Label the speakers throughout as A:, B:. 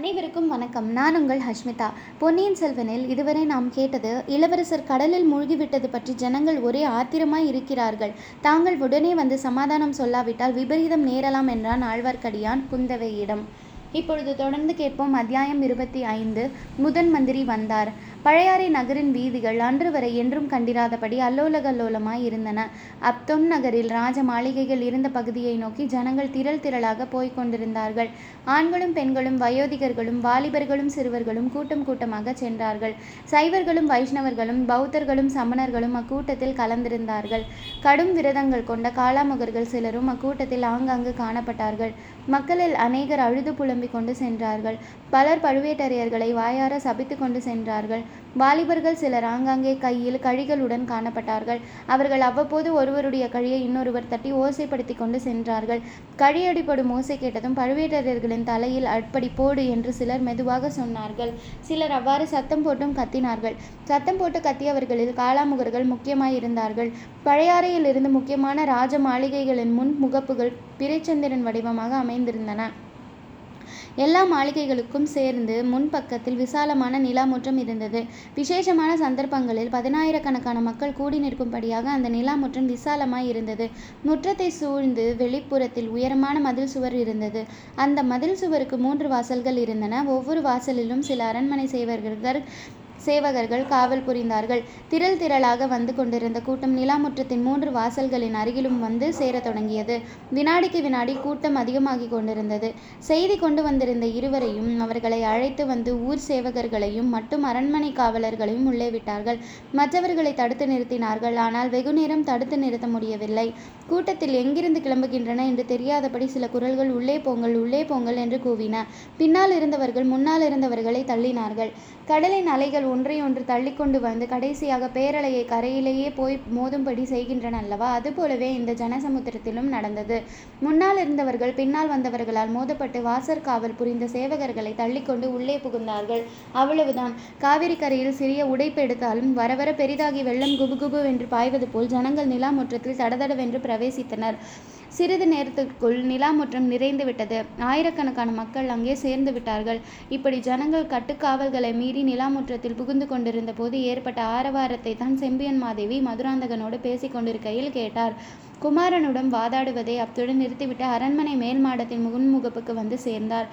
A: அனைவருக்கும் வணக்கம். நான் உங்கள் ஹஷ்மிதா. பொன்னியின் செல்வனில் இதுவரை நாம் கேட்டது இளவரசர் கடலில் மூழ்கிவிட்டது பற்றி ஜனங்கள் ஒரே ஆத்திரமாய் இருக்கிறார்கள். தாங்கள் உடனே வந்து சமாதானம் சொல்லாவிட்டால் விபரீதம் நேரலாம் என்றான் ஆழ்வார்க்கடியான் குந்தவையிடம். இப்பொழுது தொடர்ந்து கேட்போம். அத்தியாயம் இருபத்தி ஐந்து. முதன் மந்திரி வந்தார். பழையாறை நகரின் வீதிகள் அன்று வரை என்றும் கண்டிராதபடி அல்லோலகல்லோலமாய் இருந்தன. அப்தொன் நகரில் ராஜ மாளிகைகள் இருந்த பகுதியை நோக்கி ஜனங்கள் திரள் திரளாக போய்க் கொண்டிருந்தார்கள். ஆண்களும் பெண்களும் வயோதிகர்களும் வாலிபர்களும் சிறுவர்களும் கூட்டம் கூட்டமாக சென்றார்கள். சைவர்களும் வைஷ்ணவர்களும் பௌத்தர்களும் சமணர்களும் அக்கூட்டத்தில் கலந்திருந்தார்கள். கடும் விரதங்கள் கொண்ட காலாமுகர்கள் சிலரும் அக்கூட்டத்தில் ஆங்காங்கு காணப்பட்டார்கள். மக்களில் அநேகர் அழுது புலம் கிளம்பி கொண்டு சென்றார்கள். பலர் பழுவேட்டரையர்களை வாயார சபித்து கொண்டு சென்றார்கள். வாலிபர்கள் சிலர் ஆங்காங்கே கையில் கழிகளுடன் காணப்பட்டார்கள். அவர்கள் அவ்வப்போது ஒருவருடைய கழியை இன்னொருவர் தட்டி ஓசைப்படுத்தி கொண்டு சென்றார்கள். கழியடிப்படும் ஓசை கேட்டதும் பழுவேட்டரையர்களின் தலையில் அட்படி போடு என்று சிலர் மெதுவாக சொன்னார்கள். சிலர் அவ்வாறு சத்தம் போட்டும் கத்தினார்கள். சத்தம் போட்டு கத்தியவர்களில் காலாமுகர்கள் முக்கியமாயிருந்தார்கள். பழையாறையில் இருந்து முக்கியமான ராஜ மாளிகைகளின் முன் முகப்புகள் பிறைச்சந்திரன் வடிவமாக அமைந்திருந்தன. எல்லா மாளிகைகளுக்கும் சேர்ந்து முன்பக்கத்தில் விசாலமான நிலாமுற்றம் இருந்தது. விசேஷமான சந்தர்ப்பங்களில் பதினாயிரக்கணக்கான மக்கள் கூடி நிற்கும்படியாக அந்த நிலாமுற்றம் விசாலமாய் இருந்தது. முற்றத்தை சூழ்ந்து வெளிப்புறத்தில் உயரமான மதில் சுவர் இருந்தது. அந்த மதில் சுவருக்கு மூன்று வாசல்கள் இருந்தன. ஒவ்வொரு வாசலிலும் சில அரண்மனை சேவகர்கள் சேவகர்கள் காவல் புரிந்தார்கள். திரள் திரளாக வந்து கொண்டிருந்த கூட்டம் நிலாமுற்றத்தின் மூன்று வாசல்களின் அருகிலும் வந்து சேரத் தொடங்கியது. வினாடிக்கு வினாடி கூட்டம் அதிகமாகி கொண்டிருந்தது. செய்தி கொண்டு வந்திருந்த இருவரையும் அவர்களை அழைத்து வந்து ஊர் சேவகர்களையும் மட்டும் அரண்மனை காவலர்களையும் உள்ளே விட்டார்கள். மற்றவர்களை தடுத்து நிறுத்தினார்கள். ஆனால் வெகுநேரம் தடுத்து நிறுத்த முடியவில்லை. கூட்டத்தில் எங்கிருந்து கிளம்புகின்றன என்று தெரியாதபடி சில குரல்கள் உள்ளே போங்கள் உள்ளே போங்கள் என்று கூவின. பின்னால் இருந்தவர்கள் முன்னால் இருந்தவர்களை தள்ளினார்கள். கடலின் அலைகள் ஒன்றையொன்று தள்ளிக்கொண்டு வந்து கடைசியாக பேரலையை கரையிலேயே போய் மோதும்படி செய்கின்றன அல்லவா? அதுபோலவே இந்த ஜனசமுத்திரத்திலும் நடந்தது. முன்னால் இருந்தவர்கள் பின்னால் வந்தவர்களால் மோதப்பட்டு வாசர் காவல் புரிந்த சேவகர்களை தள்ளிக்கொண்டு உள்ளே புகுந்தார்கள். அவ்வளவுதான். காவிரி கரையில் சிறிய உடைப்பு எடுத்தாலும் வரவர பெரிதாகி வெள்ளம் குபுகுபு என்று பாய்வது போல் ஜனங்கள் நிலா முற்றத்தில் தடதடவென்று பிரவேசித்தனர். சிறிது நேரத்திற்குள் நிலாமுற்றம் நிறைந்து விட்டது. ஆயிரக்கணக்கான மக்கள் அங்கே சேர்ந்து விட்டார்கள். இப்படி ஜனங்கள் கட்டுக்காவல்களை மீறி நிலாமுற்றத்தில் புகுந்து கொண்டிருந்த போது ஏற்பட்ட ஆரவாரத்தை தான் செம்பியன் மாதேவி மதுராந்தகனோடு பேசிக் கொண்டிருக்கையில் கேட்டார். குமாரனுடன் வாதாடுவதை அத்துடன் நிறுத்திவிட்டு அரண்மனை மேல் மாடத்தின் முகன்முகப்புக்கு வந்து சேர்ந்தார்.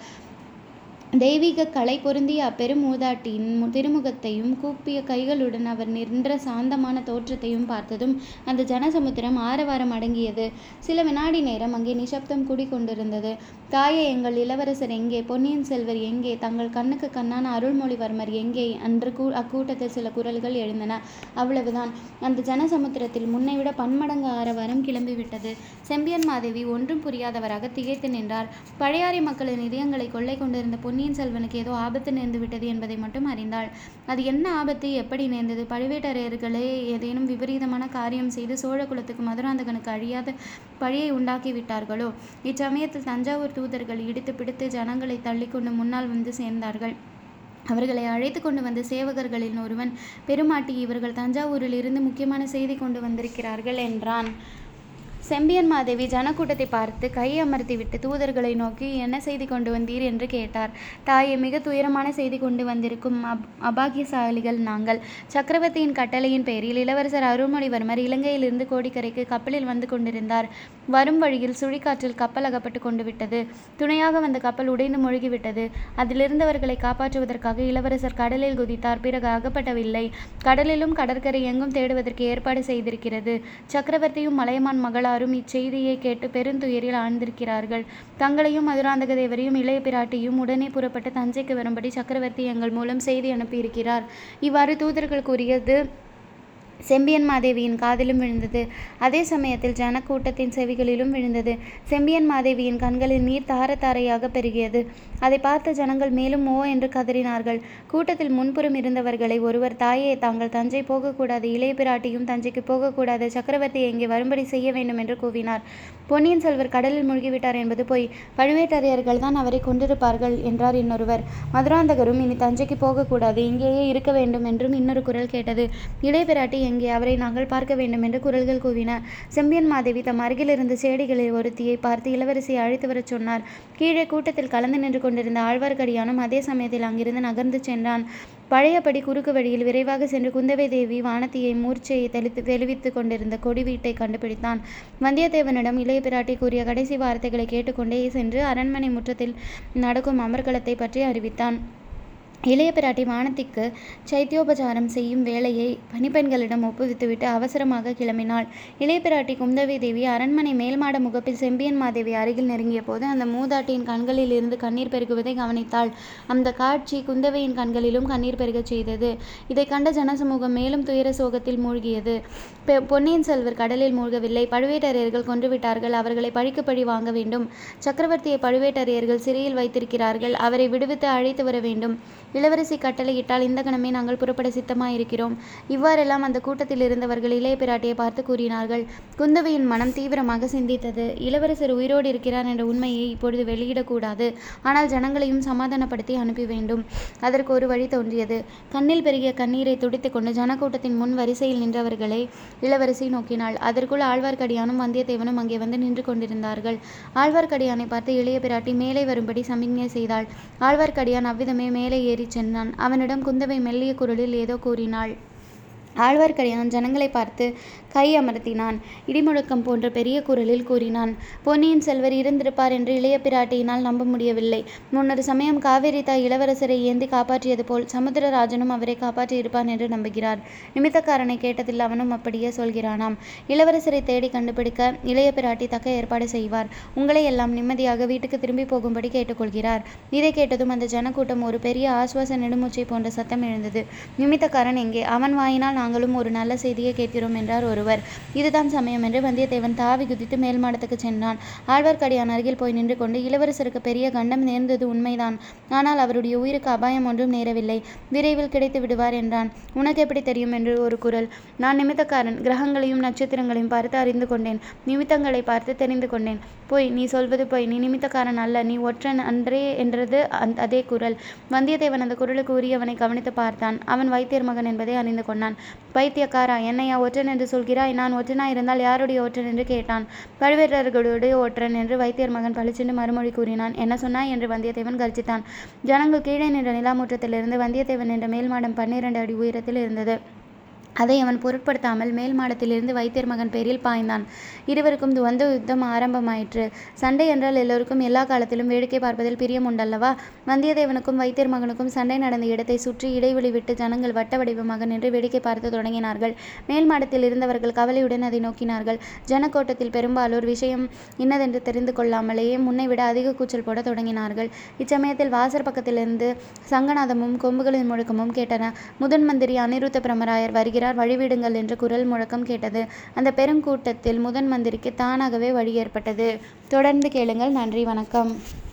A: தெய்வீக கலை பொருந்திய அப்பெரும் மூதாட்டியின் திருமுகத்தையும் கூப்பிய கைகளுடன் அவர் நின்ற சாந்தமான தோற்றத்தையும் பார்த்ததும் அந்த ஜனசமுத்திரம் ஆரவாரம் அடங்கியது. சில வினாடி நேரம் அங்கே நிசப்தம் குடிகொண்டிருந்தது. தாயே எங்கள் இளவரசர் எங்கே? பொன்னியின் செல்வர் எங்கே? தங்கள் கண்ணுக்கு கண்ணான அருள்மொழிவர்மர் எங்கே? அன்று கூ அக்கூட்டத்தில் சில குரல்கள் எழுந்தன. அவ்வளவுதான். அந்த ஜனசமுத்திரத்தில் முன்னைவிட பன்மடங்கு ஆரவாரம் கிளம்பிவிட்டது. செம்பியன் மாதேவி ஒன்றும் புரியாதவராக திகைத்து நின்றார். பழையாறை மக்களின் இதயங்களை கொள்ளை கொண்டிருந்த பொன் பொன்னியின் செல்வனுக்கு ஏதோ ஆபத்து நேர்ந்து விட்டது என்பதை மட்டும் அறிந்தாள். அது என்ன ஆபத்து? எப்படி நேர்ந்தது? பழுவேட்டரையர்களே ஏதேனும் விபரீதமான காரியம் செய்து சோழ குலத்துக்கு மதுராந்தகனுக்கு அழியாத பழியை உண்டாக்கி விட்டார்களோ? இச்சமயத்தில் தஞ்சாவூர் தூதர்கள் இடித்து பிடித்து ஜனங்களை தள்ளிக்கொண்டு முன்னால் வந்து சேர்ந்தார்கள். அவர்களை அழைத்து கொண்டு வந்த சேவகர்களில் ஒருவன் பெருமாட்டி இவர்கள் தஞ்சாவூரில் இருந்து முக்கியமான செய்தி கொண்டு வந்திருக்கிறார்கள் என்றான். செம்பியன் மாதேவி ஜனக்கூட்டத்தை பார்த்து கை அமர்த்திவிட்டு தூதர்களை நோக்கி என்ன செய்தி கொண்டு வந்தீர்? என்று கேட்டார். தாயே மிக துயரமான செய்தி கொண்டு வந்திருக்கும் அப் அபாகியசாலிகள் நாங்கள். சக்கரவர்த்தியின் கட்டளையின் பேரில் இளவரசர் அருள்மொழிவர்மர் இலங்கையிலிருந்து கோடிக்கரைக்கு கப்பலில் வந்து கொண்டிருந்தார். வரும் வழியில் சுழிக்காற்றில் கப்பல் அகப்பட்டு கொண்டு விட்டது. துணையாக வந்த கப்பல் உடைந்து மூழ்கிவிட்டது. அதிலிருந்தவர்களை காப்பாற்றுவதற்காக இளவரசர் கடலில் குதித்தார். பிறகு அகப்படவில்லை கடலிலும் கடற்கரை எங்கும் தேடுவதற்கு ஏற்பாடு செய்திருக்கிறது. சக்கரவர்த்தியும் மலையமான் மகளார் எல்லாரும் இச்செய்தியை கேட்டு பெருந்துயரில் ஆழ்ந்திருக்கிறார்கள். தங்களையும் மதுராந்தக தேவரையும் இளைய பிராட்டியும் உடனே புறப்பட்டு தஞ்சைக்கு வரும்படி சக்கரவர்த்தி எங்கள் மூலம் செய்தி அனுப்பியிருக்கிறார். இவ்வாறு தூதர்கள் கூறியது செம்பியன் மாதேவியின் காதிலும் விழுந்தது. அதே சமயத்தில் ஜனக்கூட்டத்தின் செவிகளிலும் விழுந்தது. செம்பியன் மாதேவியின் கண்களில் நீர் தார தாரையாக பெருகியது. அதை பார்த்த ஜனங்கள் மேலும் ஓ என்று கதறினார்கள். கூட்டத்தில் முன்புறம் இருந்தவர்களை ஒருவர் தாயே தாங்கள் தஞ்சை போகக்கூடாது. இளைய பிராட்டியும் தஞ்சைக்கு போகக்கூடாது. சக்கரவர்த்தி இங்கே வரும்படி செய்ய வேண்டும் என்று கூவினார். பொன்னியின் செல்வர் கடலில் மூழ்கிவிட்டார் என்பது போய். பழுவேட்டரையர்கள் தான் அவரை கொண்டிருப்பார்கள் என்றார் இன்னொருவர். மதுராந்தகரும் இனி தஞ்சைக்கு போகக்கூடாது. இங்கேயே இருக்க வேண்டும் என்றும் இன்னொரு குரல் கேட்டது. இளைய பிராட்டி எங்கே அவரை நாங்கள் பார்க்க வேண்டும் என்று குரல்கள் கூவின. செம்பியன் மாதேவி தம் அருகில் இருந்த சேடிகளில் ஒருத்தியை பார்த்து இளவரசியை அழைத்து வரச் சொன்னார். கீழே கூட்டத்தில் கலந்து நின்று கொண்டிருந்த ஆழ்வார்க்கடியானும் அதே சமயத்தில் அங்கிருந்து நகர்ந்து சென்றான். பழையபடி குறுக்கு வழியில் விரைவாக சென்று குந்தவை தேவி வானத்தியை மூர்ச்சையை தெளித்து தெளிவித்துக் கொண்டிருந்த கொடி வீட்டை கண்டுபிடித்தான். வந்தியத்தேவனிடம் இளைய பிராட்டி கூறிய கடைசி வார்த்தைகளை கேட்டுக்கொண்டே சென்று அரண்மனை முற்றத்தில் நடக்கும் அமர்கலத்தை பற்றி அறிவித்தான். இளைய பிராட்டி வானத்திக்கு சைத்தியோபசாரம் செய்யும் வேலையை பணிப்பெண்களிடம் ஒப்புவித்துவிட்டு அவசரமாக கிளம்பினாள். இளைய பிராட்டி குந்தவி தேவி அரண்மனை மேல்மாட முகப்பில் செம்பியன் மாதேவி அருகில் நெருங்கிய போது அந்த மூதாட்டியின் கண்களில் இருந்து கண்ணீர் பெருகுவதை கவனித்தாள். அந்த காட்சி குந்தவையின் கண்களிலும் கண்ணீர் பெருகச் செய்தது. இதை கண்ட ஜனசமூகம் மேலும் துயர சோகத்தில் மூழ்கியது. பொன்னியின் செல்வர் கடலில் மூழ்கவில்லை. பழுவேட்டரையர்கள் கொன்றுவிட்டார்கள். அவர்களை பழிக்கு பழி வாங்க வேண்டும். சக்கரவர்த்தியை பழுவேட்டரையர்கள் சிறையில் வைத்திருக்கிறார்கள். அவரை விடுவித்து அழைத்து வர வேண்டும். இளவரசி கட்டளையிட்டால் இந்த கணமே நாங்கள் புறப்பட சித்தமாயிருக்கிறோம். இவ்வாறெல்லாம் அந்த கூட்டத்தில் இருந்தவர்கள் இளைய பிராட்டியை பார்த்து கூறினார்கள். குந்தவையின் மனம் தீவிரமாக சிந்தித்தது. இளவரசர் உயிரோடு இருக்கிறார் என்ற உண்மையை இப்பொழுது வெளியிடக்கூடாது. ஆனால் ஜனங்களையும் சமாதானப்படுத்தி அனுப்பி வேண்டும். அதற்கு ஒரு வழி தோன்றியது. கண்ணில் பெருகிய கண்ணீரை துடித்துக் கொண்டு ஜனக்கூட்டத்தின் முன் வரிசையில் நின்றவர்களை இளவரசி நோக்கினாள். அதற்குள் ஆழ்வார்க்கடியானும் வந்தியத்தேவனும் அங்கே வந்து நின்று கொண்டிருந்தார்கள். ஆழ்வார்க்கடியானை பார்த்து இளைய பிராட்டி மேலே வரும்படி சமிக்ஞை செய்தாள். ஆழ்வார்க்கடியான் அவ்விதமே மேலே ஏறி சென்றான். அவனிடம் குந்தவை மெல்லிய குரலில் ஏதோ கூறினாள். ஆழ்வார்க்கடியான் ஜனங்களை பார்த்து கை அமர்த்தினான். இடிமுழக்கம் போன்ற பெரிய குரலில் கூறினான் பொன்னியின் செல்வர் இருந்திருப்பார் என்று இளைய பிராட்டியினால் நம்ப முடியவில்லை. முன்னொரு சமயம் காவேரி தாய் இளவரசரை ஏந்தி காப்பாற்றியது போல் சமுத்திரராஜனும் அவரை காப்பாற்றியிருப்பான் என்று நம்புகிறார். நிமித்தக்காரனை கேட்டதில் அவனும் அப்படியே சொல்கிறானாம். இளவரசரை தேடி கண்டுபிடிக்க இளைய பிராட்டி தக்க ஏற்பாடு செய்வார். உங்களை எல்லாம் நிம்மதியாக வீட்டுக்கு திரும்பி போகும்படி கேட்டுக்கொள்கிறார். இதை கேட்டதும் அந்த ஜனக்கூட்டம் ஒரு பெரிய ஆசுவாச நெடுமூச்சை போன்ற சத்தம் எழுந்தது. நிமித்தக்காரன் எங்கே? அவன் வாயினால் நாங்களும் ஒரு நல்ல செய்தியை கேட்கிறோம் என்றார் ஒருவர். இதுதான் சமயம் என்று வந்தியத்தேவன் தாவி குதித்து மேல் மாடத்துக்கு சென்றான். ஆழ்வார்க்கடியான் அருகில் போய் நின்று கொண்டு இளவரசருக்கு பெரிய கண்டம் நேர்ந்தது உண்மைதான். ஆனால் அவருடைய உயிருக்கு அபாயம் ஒன்றும் நேரவில்லை. விரைவில் கிடைத்து விடுவார் என்றான். உனக்கு எப்படி தெரியும்? என்று ஒரு குரல். நான் நிமித்தக்காரன். கிரகங்களையும் நட்சத்திரங்களையும் பார்த்து அறிந்து கொண்டேன். நிமித்தங்களை பார்த்து தெரிந்து கொண்டேன். பொய் நீ சொல்வது பொய் நீ நிமித்தக்காரன் அல்ல. நீ ஒற்றன் அன்றே என்றது அதே குரல். வந்தியத்தேவன் அந்த குரலுக்கு உரியவனை கவனித்து பார்த்தான். அவன் வைத்தியர் மகன் என்பதை அறிந்து கொண்டான். பைத்தியக்காரா என்னையா ஒற்றன் என்று சொல்கிறாய்? நான் ஒற்றனாய் இருந்தால் யாருடைய ஒற்றன் என்று கேட்டான்? பழுவேட்டர்களுடைய ஒற்றன் என்று வைத்தியர் மகன் பளிச்சென்று மறுமொழி கூறினான். என்ன சொன்னாய்? என்று வந்தியத்தேவன் கர்ஜித்தான். ஜனங்கள் கீழே நின்ற நிலாமுற்றத்திலிருந்து வந்தியத்தேவன் என்ற மேல்மாடம் பன்னிரண்டு அடி உயரத்தில் இருந்தது. அதை அவன் பொருட்படுத்தாமல் மேல் மாடத்திலிருந்து வைத்தியர் மகன் பேரில் பாய்ந்தான். இருவருக்கும் துவந்த யுத்தம் ஆரம்பமாயிற்று. சண்டை என்றால் எல்லோருக்கும் எல்லா காலத்திலும் வேடிக்கை பார்ப்பதில் பிரியம் உண்டல்லவா? வந்தியத்தேவனுக்கும் வைத்தியர் மகனுக்கும் சண்டை நடந்த இடத்தை சுற்றி இடைவெளி விட்டு ஜனங்கள் வட்ட வடிவமாக நின்று வேடிக்கை பார்த்து தொடங்கினார்கள். மேல் மாடத்தில் இருந்தவர்கள் கவலையுடன் அதை நோக்கினார்கள். ஜனக்கோட்டத்தில் பெரும்பாலோர் விஷயம் இன்னதென்று தெரிந்து கொள்ளாமலேயே முன்னை விட அதிக கூச்சல் போட தொடங்கினார்கள். இச்சமயத்தில் வாசர் பக்கத்திலிருந்து சங்கநாதமும் கொம்புகளின் முழக்கமும் கேட்டன. முதன் மந்திரி அனிருத்த பிரமராயர் வருகிறார் வழிவிடுங்கள் என்று குரல் முழக்கம் கேட்டது. அந்த பெருங்கூட்டத்தில் முதன் மந்திரிக்கு தானாகவே வழி ஏற்பட்டது. தொடர்ந்து கேளுங்கள். நன்றி. வணக்கம்.